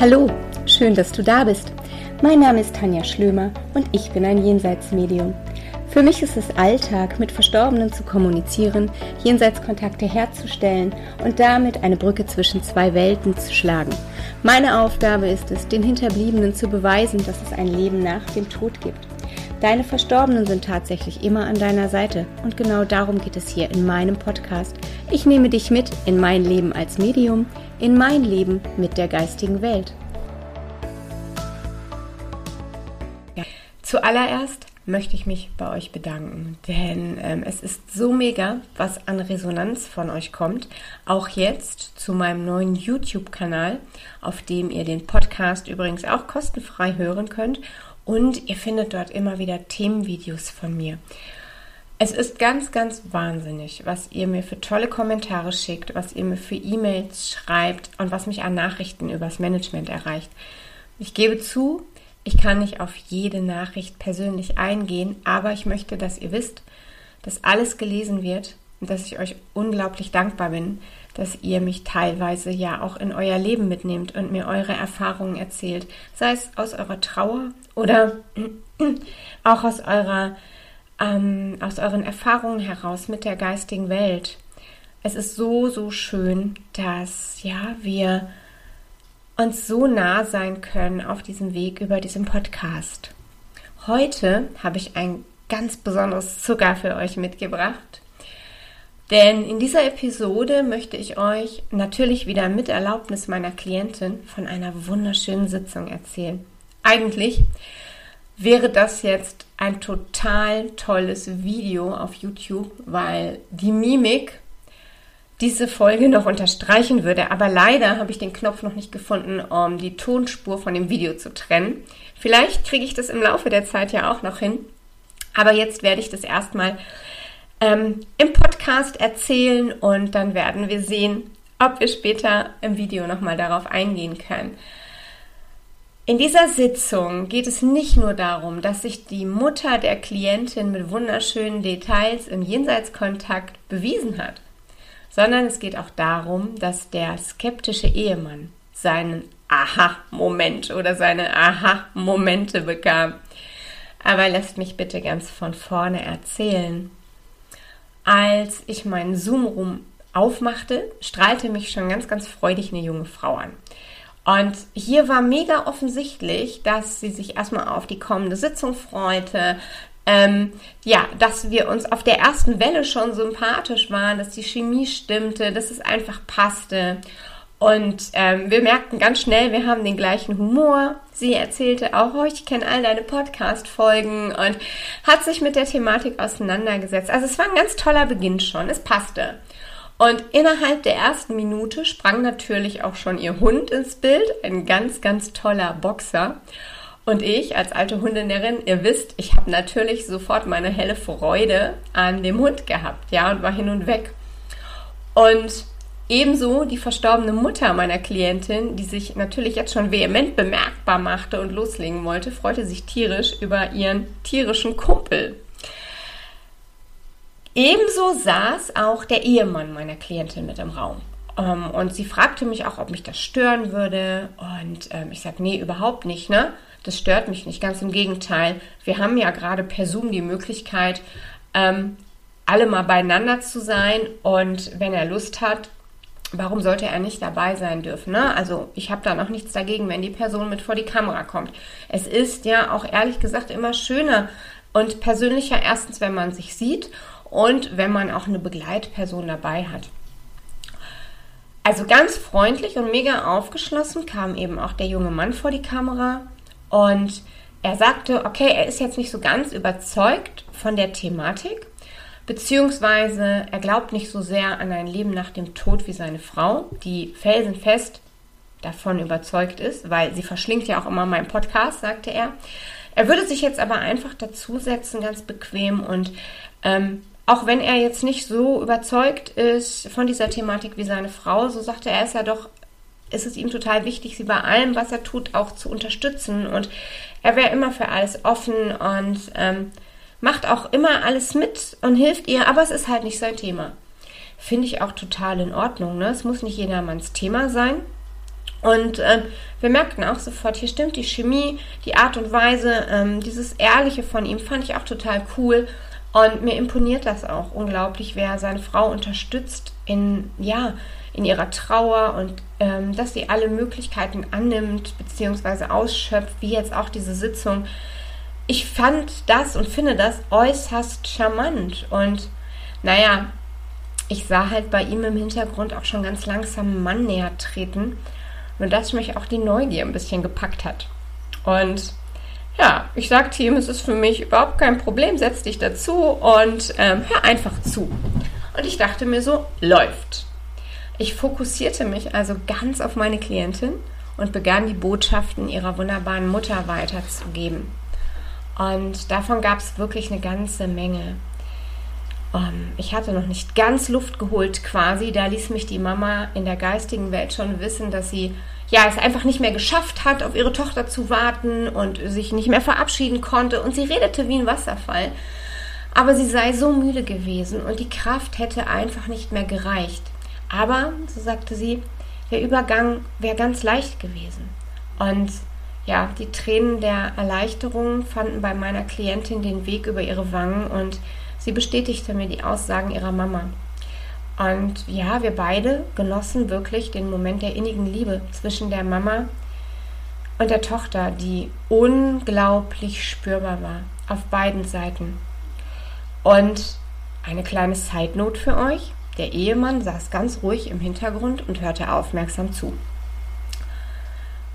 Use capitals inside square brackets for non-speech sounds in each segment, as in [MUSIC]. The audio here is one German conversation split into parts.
Hallo, schön, dass du da bist. Mein Name ist Tanja Schlömer und ich bin ein Jenseitsmedium. Für mich ist es Alltag, mit Verstorbenen zu kommunizieren, Jenseitskontakte herzustellen und damit eine Brücke zwischen zwei Welten zu schlagen. Meine Aufgabe ist es, den Hinterbliebenen zu beweisen, dass es ein Leben nach dem Tod gibt. Deine Verstorbenen sind tatsächlich immer an deiner Seite und genau darum geht es hier in meinem Podcast. Ich nehme dich mit in mein Leben als Medium, in mein Leben mit der geistigen Welt. Zuallererst möchte ich mich bei euch bedanken, denn ähm, es ist so mega, was an Resonanz von euch kommt. Auch jetzt zu meinem neuen YouTube-Kanal, auf dem ihr den Podcast übrigens auch kostenfrei hören könnt. Und ihr findet dort immer wieder Themenvideos von mir. Es ist ganz, ganz wahnsinnig, was ihr mir für tolle Kommentare schickt, was ihr mir für E-Mails schreibt und was mich an Nachrichten übers Management erreicht. Ich gebe zu, ich kann nicht auf jede Nachricht persönlich eingehen, aber ich möchte, dass ihr wisst, dass alles gelesen wird und dass ich euch unglaublich dankbar bin, dass ihr mich teilweise ja auch in euer Leben mitnehmt und mir eure Erfahrungen erzählt, sei es aus eurer Trauer oder [CLEARS THROAT] auch aus eurer ähm, aus euren Erfahrungen heraus mit der geistigen Welt. Es ist so, so schön, dass ja, wir uns so nah sein können auf diesem Weg über diesen Podcast. Heute habe ich ein ganz besonderes Zucker für euch mitgebracht. Denn in dieser Episode möchte ich euch natürlich wieder mit Erlaubnis meiner Klientin von einer wunderschönen Sitzung erzählen. Eigentlich wäre das jetzt ein total tolles Video auf YouTube, weil die Mimik diese Folge noch unterstreichen würde. Aber leider habe ich den Knopf noch nicht gefunden, um die Tonspur von dem Video zu trennen. Vielleicht kriege ich das im Laufe der Zeit ja auch noch hin. Aber jetzt werde ich das erstmal ähm, im Podcast erzählen und dann werden wir sehen, ob wir später im Video nochmal darauf eingehen können. In dieser Sitzung geht es nicht nur darum, dass sich die Mutter der Klientin mit wunderschönen Details im Jenseitskontakt bewiesen hat, sondern es geht auch darum, dass der skeptische Ehemann seinen Aha-Moment oder seine Aha-Momente bekam. Aber lasst mich bitte ganz von vorne erzählen. Als ich meinen Zoom-Room aufmachte, strahlte mich schon ganz, ganz freudig eine junge Frau an. Und hier war mega offensichtlich, dass sie sich erstmal auf die kommende Sitzung freute. Ähm, ja, dass wir uns auf der ersten Welle schon sympathisch waren, dass die Chemie stimmte, dass es einfach passte. Und ähm, wir merkten ganz schnell, wir haben den gleichen Humor. Sie erzählte auch, oh, ich kenne all deine Podcast-Folgen und hat sich mit der Thematik auseinandergesetzt. Also es war ein ganz toller Beginn schon. Es passte. Und innerhalb der ersten Minute sprang natürlich auch schon ihr Hund ins Bild, ein ganz, ganz toller Boxer. Und ich als alte Hundenderin, ihr wisst, ich habe natürlich sofort meine helle Freude an dem Hund gehabt, ja, und war hin und weg. Und ebenso die verstorbene Mutter meiner Klientin, die sich natürlich jetzt schon vehement bemerkbar machte und loslegen wollte, freute sich tierisch über ihren tierischen Kumpel. Ebenso saß auch der Ehemann meiner Klientin mit im Raum. Ähm, und sie fragte mich auch, ob mich das stören würde. Und ähm, ich sagte, nee, überhaupt nicht, ne? Das stört mich nicht, ganz im Gegenteil. Wir haben ja gerade per Zoom die Möglichkeit, ähm, alle mal beieinander zu sein. Und wenn er Lust hat, warum sollte er nicht dabei sein dürfen? Ne? Also ich habe da noch nichts dagegen, wenn die Person mit vor die Kamera kommt. Es ist ja auch ehrlich gesagt immer schöner und persönlicher, erstens, wenn man sich sieht und wenn man auch eine Begleitperson dabei hat. Also ganz freundlich und mega aufgeschlossen kam eben auch der junge Mann vor die Kamera und er sagte, okay, er ist jetzt nicht so ganz überzeugt von der Thematik, beziehungsweise er glaubt nicht so sehr an ein Leben nach dem Tod wie seine Frau, die felsenfest davon überzeugt ist, weil sie verschlingt ja auch immer meinen Podcast, sagte er. Er würde sich jetzt aber einfach dazusetzen, ganz bequem und ähm, auch wenn er jetzt nicht so überzeugt ist von dieser Thematik wie seine Frau, so sagte er, ist ja doch, ist es ihm total wichtig, sie bei allem, was er tut, auch zu unterstützen. Und er wäre immer für alles offen und ähm, macht auch immer alles mit und hilft ihr, aber es ist halt nicht sein Thema. Finde ich auch total in Ordnung. Ne? Es muss nicht jedermanns Thema sein. Und ähm, wir merkten auch sofort, hier stimmt die Chemie, die Art und Weise, ähm, dieses Ehrliche von ihm fand ich auch total cool. Und mir imponiert das auch unglaublich, wer seine Frau unterstützt in, ja, in ihrer Trauer und ähm, dass sie alle Möglichkeiten annimmt bzw. ausschöpft, wie jetzt auch diese Sitzung. Ich fand das und finde das äußerst charmant. Und naja, ich sah halt bei ihm im Hintergrund auch schon ganz langsam einen Mann näher treten und dass mich auch die Neugier ein bisschen gepackt hat. Und ja, ich sagte ihm, es ist für mich überhaupt kein Problem, setz dich dazu und ähm, hör einfach zu. Und ich dachte mir so, läuft. Ich fokussierte mich also ganz auf meine Klientin und begann die Botschaften ihrer wunderbaren Mutter weiterzugeben. Und davon gab es wirklich eine ganze Menge. Um, ähm, ich hatte noch nicht ganz Luft geholt quasi. Da ließ mich die Mama in der geistigen Welt schon wissen, dass sie ja es einfach nicht mehr geschafft hat, auf ihre Tochter zu warten und sich nicht mehr verabschieden konnte. Und sie redete wie ein Wasserfall. Aber sie sei so müde gewesen und die Kraft hätte einfach nicht mehr gereicht. Aber, so sagte sie, der Übergang wäre ganz leicht gewesen. Und ja, die Tränen der Erleichterung fanden bei meiner Klientin den Weg über ihre Wangen und Sie bestätigte mir die Aussagen ihrer Mama. Und ja, wir beide genossen wirklich den Moment der innigen Liebe zwischen der Mama und der Tochter, die unglaublich spürbar war auf beiden Seiten. Und eine kleine Side-Note für euch. Der Ehemann saß ganz ruhig im Hintergrund und hörte aufmerksam zu.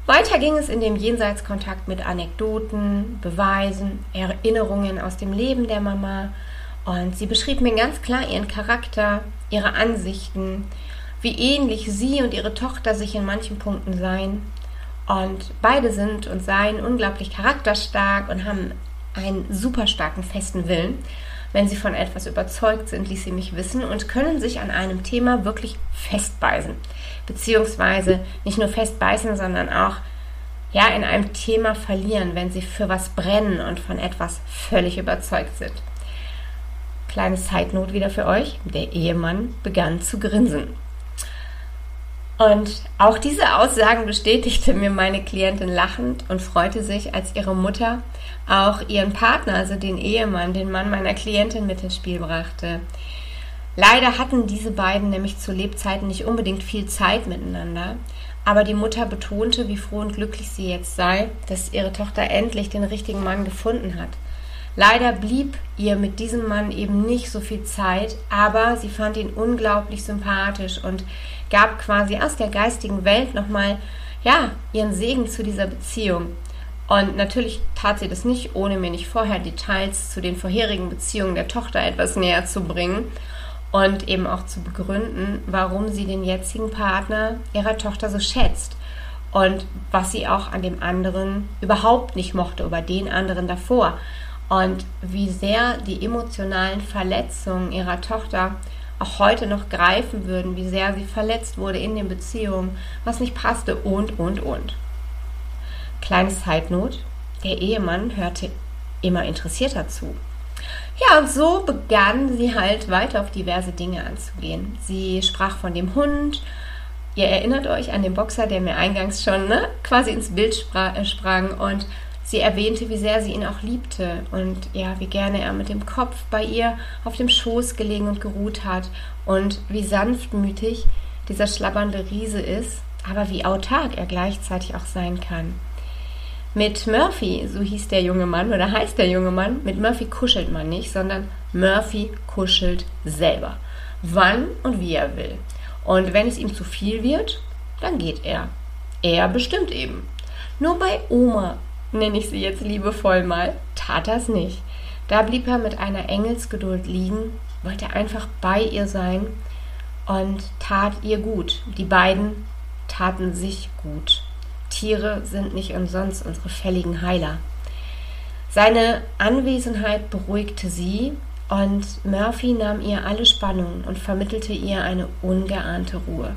Weiter ging es in dem Jenseitskontakt mit Anekdoten, Beweisen, Erinnerungen aus dem Leben der Mama, und sie beschrieb mir ganz klar ihren Charakter, ihre Ansichten, wie ähnlich sie und ihre Tochter sich in manchen Punkten seien. Und beide sind und seien unglaublich charakterstark und haben einen super starken festen Willen. Wenn sie von etwas überzeugt sind, ließ sie mich wissen und können sich an einem Thema wirklich festbeißen. Beziehungsweise nicht nur festbeißen, sondern auch ja, in einem Thema verlieren, wenn sie für was brennen und von etwas völlig überzeugt sind. Kleine Side-Note wieder für euch. Der Ehemann begann zu grinsen. Und auch diese Aussagen bestätigte mir meine Klientin lachend und freute sich, als ihre Mutter auch ihren Partner, also den Ehemann, den Mann meiner Klientin mit ins Spiel brachte. Leider hatten diese beiden nämlich zu Lebzeiten nicht unbedingt viel Zeit miteinander, aber die Mutter betonte, wie froh und glücklich sie jetzt sei, dass ihre Tochter endlich den richtigen Mann gefunden hat. Leider blieb ihr mit diesem Mann eben nicht so viel Zeit, aber sie fand ihn unglaublich sympathisch und gab quasi aus der geistigen Welt nochmal, ja, ihren Segen zu dieser Beziehung. Und natürlich tat sie das nicht, ohne mir nicht vorher Details zu den vorherigen Beziehungen der Tochter etwas näher zu bringen und eben auch zu begründen, warum sie den jetzigen Partner ihrer Tochter so schätzt und was sie auch an dem anderen überhaupt nicht mochte, über den anderen davor und wie sehr die emotionalen Verletzungen ihrer Tochter auch heute noch greifen würden, wie sehr sie verletzt wurde in den Beziehungen, was nicht passte und, und, und. Kleine Zeitnot, der Ehemann hörte immer interessierter zu. Ja, und so begann sie halt weiter auf diverse Dinge anzugehen. Sie sprach von dem Hund. Ihr erinnert euch an den Boxer, der mir eingangs schon ne, quasi ins Bild äh, sprang und Sie erwähnte, wie sehr sie ihn auch liebte und ja, wie gerne er mit dem Kopf bei ihr auf dem Schoß gelegen und geruht hat und wie sanftmütig dieser schlabbernde Riese ist, aber wie autark er gleichzeitig auch sein kann. Mit Murphy, so hieß der junge Mann oder heißt der junge Mann, mit Murphy kuschelt man nicht, sondern Murphy kuschelt selber. Wann und wie er will. Und wenn es ihm zu viel wird, dann geht er. Er bestimmt eben. Nur bei Oma nenne ich sie jetzt liebevoll mal, tat das nicht. Da blieb er mit einer Engelsgeduld liegen, wollte einfach bei ihr sein und tat ihr gut. Die beiden taten sich gut. Tiere sind nicht umsonst unsere fälligen Heiler. Seine Anwesenheit beruhigte sie und Murphy nahm ihr alle Spannung und vermittelte ihr eine ungeahnte Ruhe.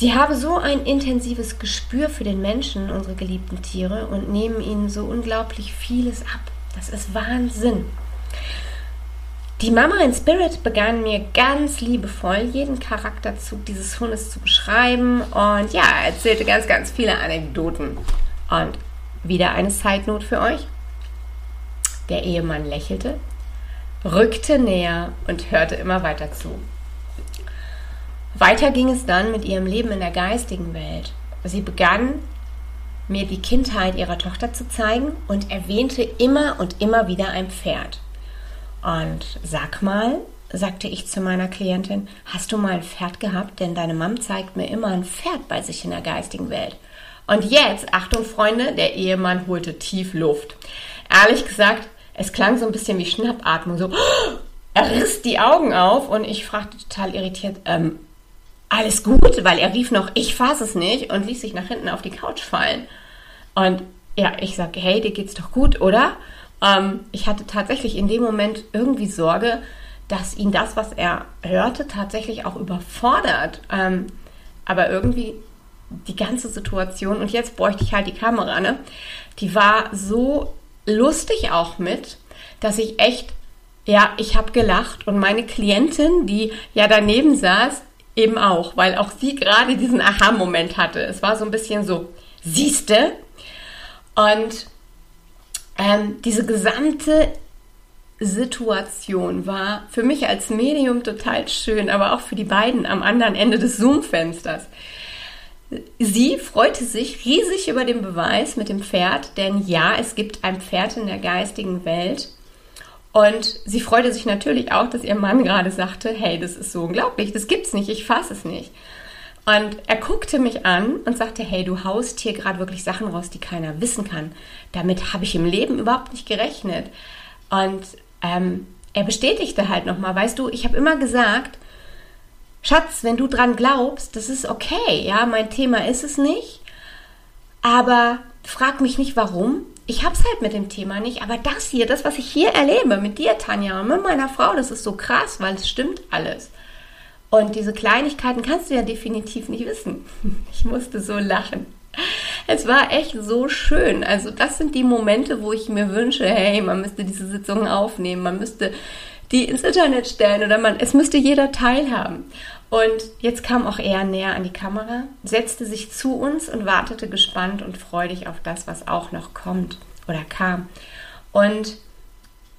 Sie habe so ein intensives Gespür für den Menschen, unsere geliebten Tiere, und nehmen ihnen so unglaublich vieles ab. Das ist Wahnsinn. Die Mama in Spirit begann mir ganz liebevoll jeden Charakterzug dieses Hundes zu beschreiben und ja, erzählte ganz, ganz viele Anekdoten. Und wieder eine Note für euch. Der Ehemann lächelte, rückte näher und hörte immer weiter zu. Weiter ging es dann mit ihrem Leben in der geistigen Welt. Sie begann mir die Kindheit ihrer Tochter zu zeigen und erwähnte immer und immer wieder ein Pferd. Und sag mal, sagte ich zu meiner Klientin, hast du mal ein Pferd gehabt? Denn deine Mom zeigt mir immer ein Pferd bei sich in der geistigen Welt. Und jetzt, Achtung Freunde, der Ehemann holte tief Luft. Ehrlich gesagt, es klang so ein bisschen wie Schnappatmung, so, [GASPS] er riss die Augen auf und ich fragte total irritiert, ähm, alles gut, weil er rief noch, ich fasse es nicht und ließ sich nach hinten auf die Couch fallen. Und ja, ich sage, hey, dir geht's doch gut, oder? Ähm, ich hatte tatsächlich in dem Moment irgendwie Sorge, dass ihn das, was er hörte, tatsächlich auch überfordert. Ähm, aber irgendwie die ganze Situation, und jetzt bräuchte ich halt die Kamera, ne? Die war so lustig auch mit, dass ich echt, ja, ich habe gelacht und meine Klientin, die ja daneben saß, eben auch, weil auch sie gerade diesen Aha-Moment hatte. Es war so ein bisschen so, siehste? Und ähm, diese gesamte Situation war für mich als Medium total schön, aber auch für die beiden am anderen Ende des Zoom-Fensters. Sie freute sich riesig über den Beweis mit dem Pferd, denn ja, es gibt ein Pferd in der geistigen Welt. Und sie freute sich natürlich auch, dass ihr Mann gerade sagte, hey, das ist so unglaublich, das gibt's nicht, ich fasse es nicht. Und er guckte mich an und sagte, hey, du haust hier gerade wirklich Sachen raus, die keiner wissen kann. Damit habe ich im Leben überhaupt nicht gerechnet. Und ähm, er bestätigte halt nochmal, weißt du, ich habe immer gesagt, Schatz, wenn du dran glaubst, das ist okay, ja, mein Thema ist es nicht, aber frag mich nicht warum. Ich hab's halt mit dem Thema nicht, aber das hier, das, was ich hier erlebe mit dir, Tanja, und mit meiner Frau, das ist so krass, weil es stimmt alles. Und diese Kleinigkeiten kannst du ja definitiv nicht wissen. [LAUGHS] Ich musste so lachen. Es war echt so schön. Also das sind die Momente, wo ich mir wünsche, hey, man müsste diese Sitzungen aufnehmen, man müsste die ins Internet stellen oder man, es müsste jeder teilhaben. Und jetzt kam auch er näher an die Kamera, setzte sich zu uns und wartete gespannt und freudig auf das, was auch noch kommt oder kam. Und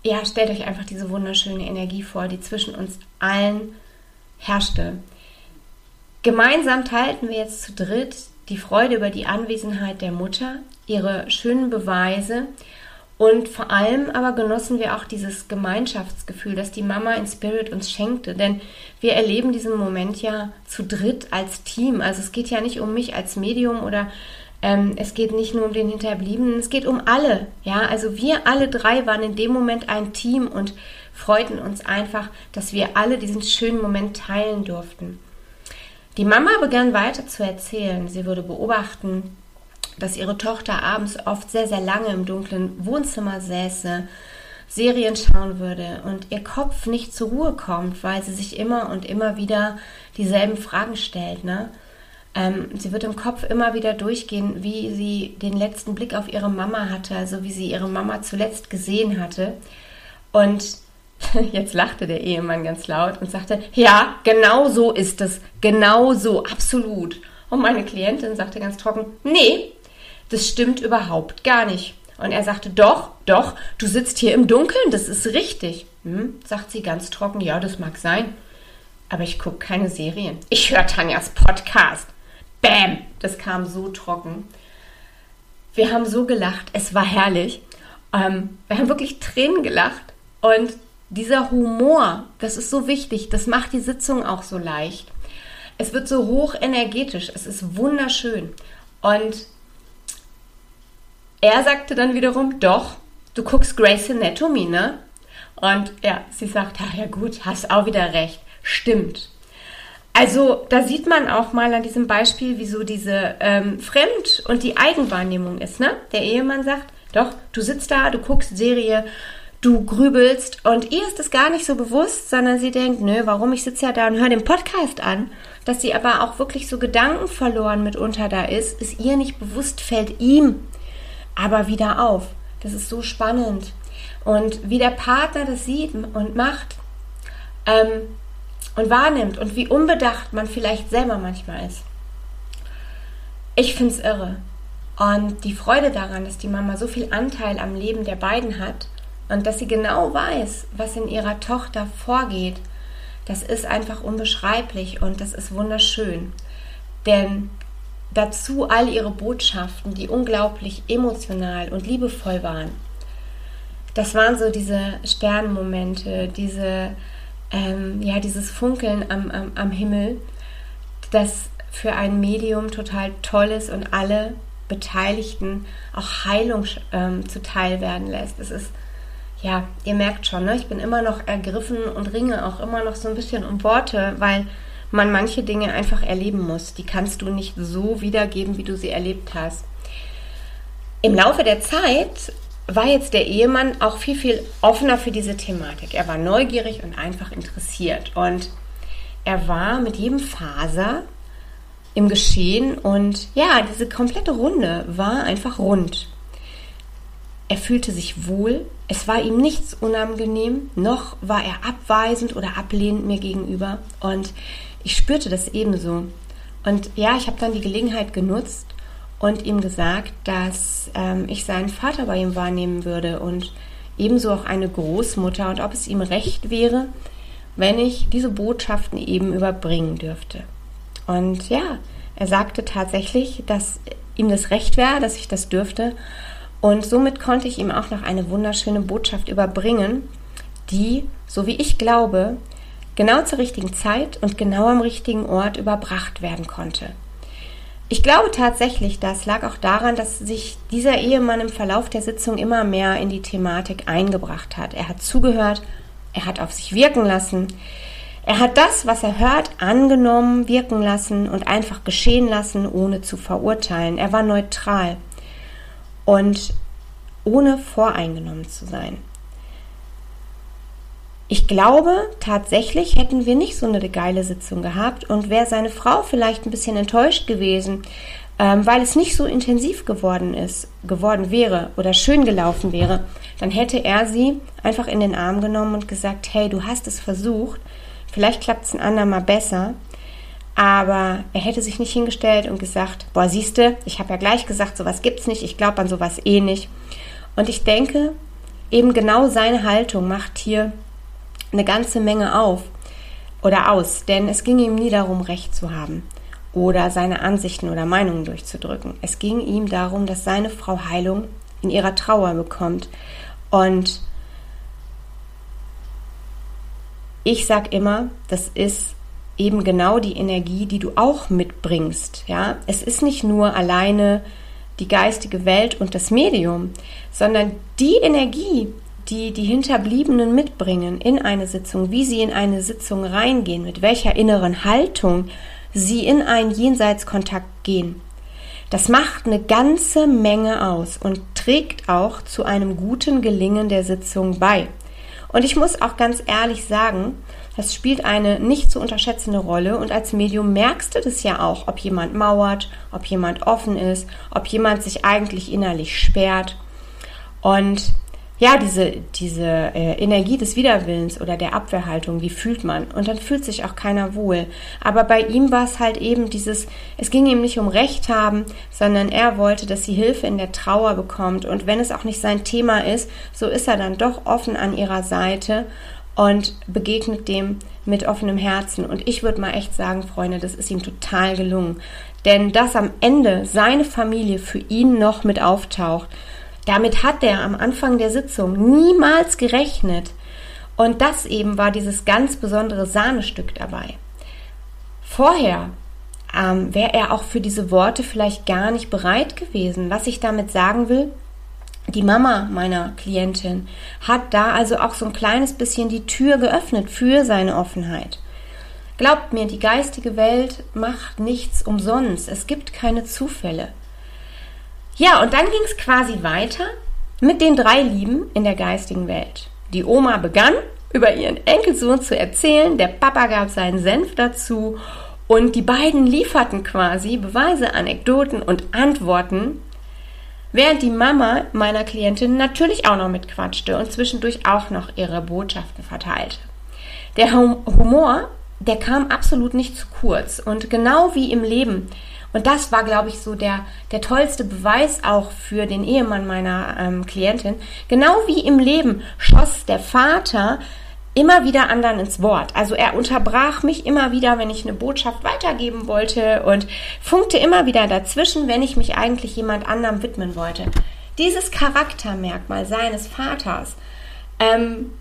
ja, stellt euch einfach diese wunderschöne Energie vor, die zwischen uns allen herrschte. Gemeinsam teilten wir jetzt zu dritt die Freude über die Anwesenheit der Mutter, ihre schönen Beweise und vor allem aber genossen wir auch dieses Gemeinschaftsgefühl, das die Mama in Spirit uns schenkte. Denn wir erleben diesen Moment ja zu dritt als Team. Also es geht ja nicht um mich als Medium oder ähm, es geht nicht nur um den Hinterbliebenen, es geht um alle. Ja, also wir alle drei waren in dem Moment ein Team und freuten uns einfach, dass wir alle diesen schönen Moment teilen durften. Die Mama begann weiter zu erzählen. Sie würde beobachten, dass ihre Tochter abends oft sehr, sehr lange im dunklen Wohnzimmer säße, Serien schauen würde und ihr Kopf nicht zur Ruhe kommt, weil sie sich immer und immer wieder dieselben Fragen stellt. Ne? Ähm, sie wird im Kopf immer wieder durchgehen, wie sie den letzten Blick auf ihre Mama hatte, also wie sie ihre Mama zuletzt gesehen hatte. Und [LAUGHS] jetzt lachte der Ehemann ganz laut und sagte, ja, genau so ist es, genau so, absolut. Und meine Klientin sagte ganz trocken, nee, das stimmt überhaupt gar nicht. Und er sagte, doch, doch, du sitzt hier im Dunkeln, das ist richtig. Hm, sagt sie ganz trocken, ja, das mag sein. Aber ich gucke keine Serien. Ich höre Tanjas Podcast. Bäm, das kam so trocken. Wir haben so gelacht, es war herrlich. Ähm, wir haben wirklich Tränen gelacht. Und dieser Humor, das ist so wichtig, das macht die Sitzung auch so leicht. Es wird so hoch energetisch, es ist wunderschön. Und er sagte dann wiederum, doch, du guckst Grace Anatomy, ne? Und ja, sie sagt, ach ja gut, hast auch wieder recht, stimmt. Also da sieht man auch mal an diesem Beispiel, wieso diese ähm, Fremd- und die Eigenwahrnehmung ist, ne? Der Ehemann sagt, doch, du sitzt da, du guckst Serie, du grübelst und ihr ist es gar nicht so bewusst, sondern sie denkt, nö, warum, ich sitze ja da und höre den Podcast an. Dass sie aber auch wirklich so Gedanken verloren mitunter da ist, ist ihr nicht bewusst, fällt ihm aber wieder auf. Das ist so spannend. Und wie der Partner das sieht und macht, ähm, und wahrnimmt und wie unbedacht man vielleicht selber manchmal ist. Ich finde es irre. Und die Freude daran, dass die Mama so viel Anteil am Leben der beiden hat und dass sie genau weiß, was in ihrer Tochter vorgeht, das ist einfach unbeschreiblich und das ist wunderschön. Denn dazu all ihre Botschaften, die unglaublich emotional und liebevoll waren. Das waren so diese Sternmomente, diese, ähm, ja, dieses Funkeln am, am, am Himmel, das für ein Medium total toll ist und alle Beteiligten auch Heilung ähm, zuteil werden lässt. Es ist, ja, ihr merkt schon, ne? ich bin immer noch ergriffen und ringe auch immer noch so ein bisschen um Worte, weil man manche Dinge einfach erleben muss. Die kannst du nicht so wiedergeben, wie du sie erlebt hast. Im Laufe der Zeit war jetzt der Ehemann auch viel, viel offener für diese Thematik. Er war neugierig und einfach interessiert. Und er war mit jedem Faser im Geschehen und ja, diese komplette Runde war einfach rund. Er fühlte sich wohl, es war ihm nichts unangenehm, noch war er abweisend oder ablehnend mir gegenüber und ich spürte das ebenso. Und ja, ich habe dann die Gelegenheit genutzt und ihm gesagt, dass ähm, ich seinen Vater bei ihm wahrnehmen würde und ebenso auch eine Großmutter und ob es ihm recht wäre, wenn ich diese Botschaften eben überbringen dürfte. Und ja, er sagte tatsächlich, dass ihm das recht wäre, dass ich das dürfte. Und somit konnte ich ihm auch noch eine wunderschöne Botschaft überbringen, die, so wie ich glaube, genau zur richtigen Zeit und genau am richtigen Ort überbracht werden konnte. Ich glaube tatsächlich, das lag auch daran, dass sich dieser Ehemann im Verlauf der Sitzung immer mehr in die Thematik eingebracht hat. Er hat zugehört, er hat auf sich wirken lassen, er hat das, was er hört, angenommen, wirken lassen und einfach geschehen lassen, ohne zu verurteilen. Er war neutral und ohne voreingenommen zu sein. Ich glaube, tatsächlich hätten wir nicht so eine geile Sitzung gehabt und wäre seine Frau vielleicht ein bisschen enttäuscht gewesen, ähm, weil es nicht so intensiv geworden ist, geworden wäre oder schön gelaufen wäre, dann hätte er sie einfach in den Arm genommen und gesagt, hey, du hast es versucht, vielleicht klappt es ein andermal besser, aber er hätte sich nicht hingestellt und gesagt, boah, siehste, ich habe ja gleich gesagt, sowas gibt's nicht, ich glaube an sowas eh nicht. Und ich denke, eben genau seine Haltung macht hier eine ganze Menge auf oder aus, denn es ging ihm nie darum, Recht zu haben oder seine Ansichten oder Meinungen durchzudrücken. Es ging ihm darum, dass seine Frau Heilung in ihrer Trauer bekommt. Und ich sag immer, das ist eben genau die Energie, die du auch mitbringst. Ja, es ist nicht nur alleine die geistige Welt und das Medium, sondern die Energie, die die Hinterbliebenen mitbringen in eine Sitzung, wie sie in eine Sitzung reingehen, mit welcher inneren Haltung sie in einen Jenseitskontakt gehen. Das macht eine ganze Menge aus und trägt auch zu einem guten Gelingen der Sitzung bei. Und ich muss auch ganz ehrlich sagen, das spielt eine nicht zu unterschätzende Rolle und als Medium merkst du das ja auch, ob jemand mauert, ob jemand offen ist, ob jemand sich eigentlich innerlich sperrt. Und ja, diese, diese äh, Energie des Widerwillens oder der Abwehrhaltung, wie fühlt man? Und dann fühlt sich auch keiner wohl. Aber bei ihm war es halt eben dieses, es ging ihm nicht um Recht haben, sondern er wollte, dass sie Hilfe in der Trauer bekommt. Und wenn es auch nicht sein Thema ist, so ist er dann doch offen an ihrer Seite und begegnet dem mit offenem Herzen. Und ich würde mal echt sagen, Freunde, das ist ihm total gelungen. Denn dass am Ende seine Familie für ihn noch mit auftaucht, damit hat er am Anfang der Sitzung niemals gerechnet. Und das eben war dieses ganz besondere Sahnestück dabei. Vorher ähm, wäre er auch für diese Worte vielleicht gar nicht bereit gewesen. Was ich damit sagen will, die Mama meiner Klientin hat da also auch so ein kleines bisschen die Tür geöffnet für seine Offenheit. Glaubt mir, die geistige Welt macht nichts umsonst. Es gibt keine Zufälle. Ja, und dann ging es quasi weiter mit den drei Lieben in der geistigen Welt. Die Oma begann über ihren Enkelsohn zu erzählen, der Papa gab seinen Senf dazu und die beiden lieferten quasi Beweise, Anekdoten und Antworten, während die Mama meiner Klientin natürlich auch noch mitquatschte und zwischendurch auch noch ihre Botschaften verteilte. der Humor, der kam absolut nicht zu kurz. Und genau wie im Leben, und das war, glaube ich, so der, der tollste Beweis auch für den Ehemann meiner ähm, Klientin, genau wie im Leben schoss der Vater immer wieder anderen ins Wort. Also er unterbrach mich immer wieder, wenn ich eine Botschaft weitergeben wollte und funkte immer wieder dazwischen, wenn ich mich eigentlich jemand anderem widmen wollte. Dieses Charaktermerkmal seines Vaters, ähm,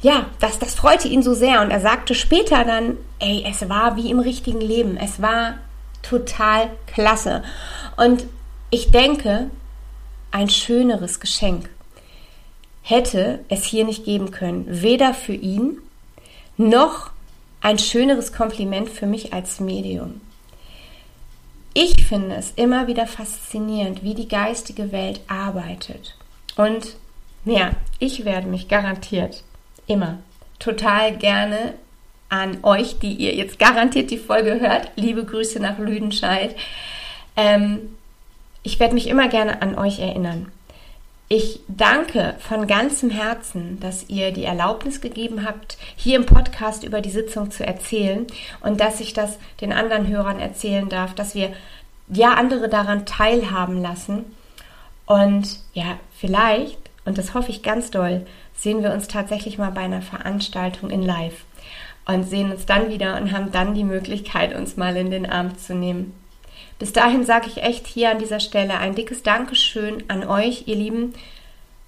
ja, das, das freute ihn so sehr und er sagte später dann, ey, es war wie im richtigen Leben, es war total klasse. Und ich denke, ein schöneres Geschenk hätte es hier nicht geben können. Weder für ihn noch ein schöneres Kompliment für mich als Medium. Ich finde es immer wieder faszinierend, wie die geistige Welt arbeitet. Und ja, ich werde mich garantiert immer total gerne an euch, die ihr jetzt garantiert die Folge hört. Liebe Grüße nach Lüdenscheid. Ähm, ich werde mich immer gerne an euch erinnern. Ich danke von ganzem Herzen, dass ihr die Erlaubnis gegeben habt, hier im Podcast über die Sitzung zu erzählen und dass ich das den anderen Hörern erzählen darf, dass wir ja andere daran teilhaben lassen. Und ja, vielleicht, und das hoffe ich ganz doll, sehen wir uns tatsächlich mal bei einer Veranstaltung in Live und sehen uns dann wieder und haben dann die Möglichkeit, uns mal in den Arm zu nehmen. Bis dahin sage ich echt hier an dieser Stelle ein dickes Dankeschön an euch, ihr Lieben,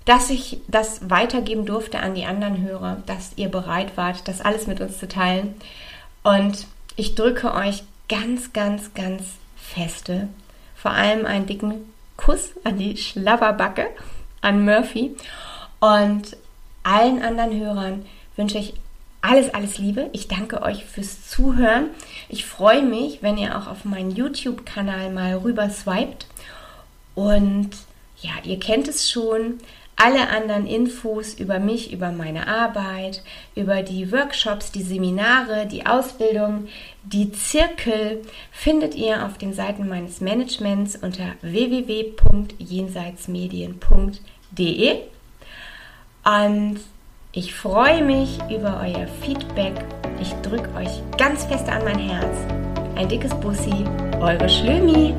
dass ich das weitergeben durfte an die anderen Hörer, dass ihr bereit wart, das alles mit uns zu teilen. Und ich drücke euch ganz, ganz, ganz feste, vor allem einen dicken Kuss an die Schlabberbacke, an Murphy. Und allen anderen Hörern wünsche ich alles, alles Liebe. Ich danke euch fürs Zuhören. Ich freue mich, wenn ihr auch auf meinen YouTube-Kanal mal rüber swiped. Und ja, ihr kennt es schon. Alle anderen Infos über mich, über meine Arbeit, über die Workshops, die Seminare, die Ausbildung, die Zirkel findet ihr auf den Seiten meines Managements unter www.jenseitsmedien.de. Und ich freue mich über euer Feedback. Ich drücke euch ganz fest an mein Herz. Ein dickes Bussi, eure Schlömi.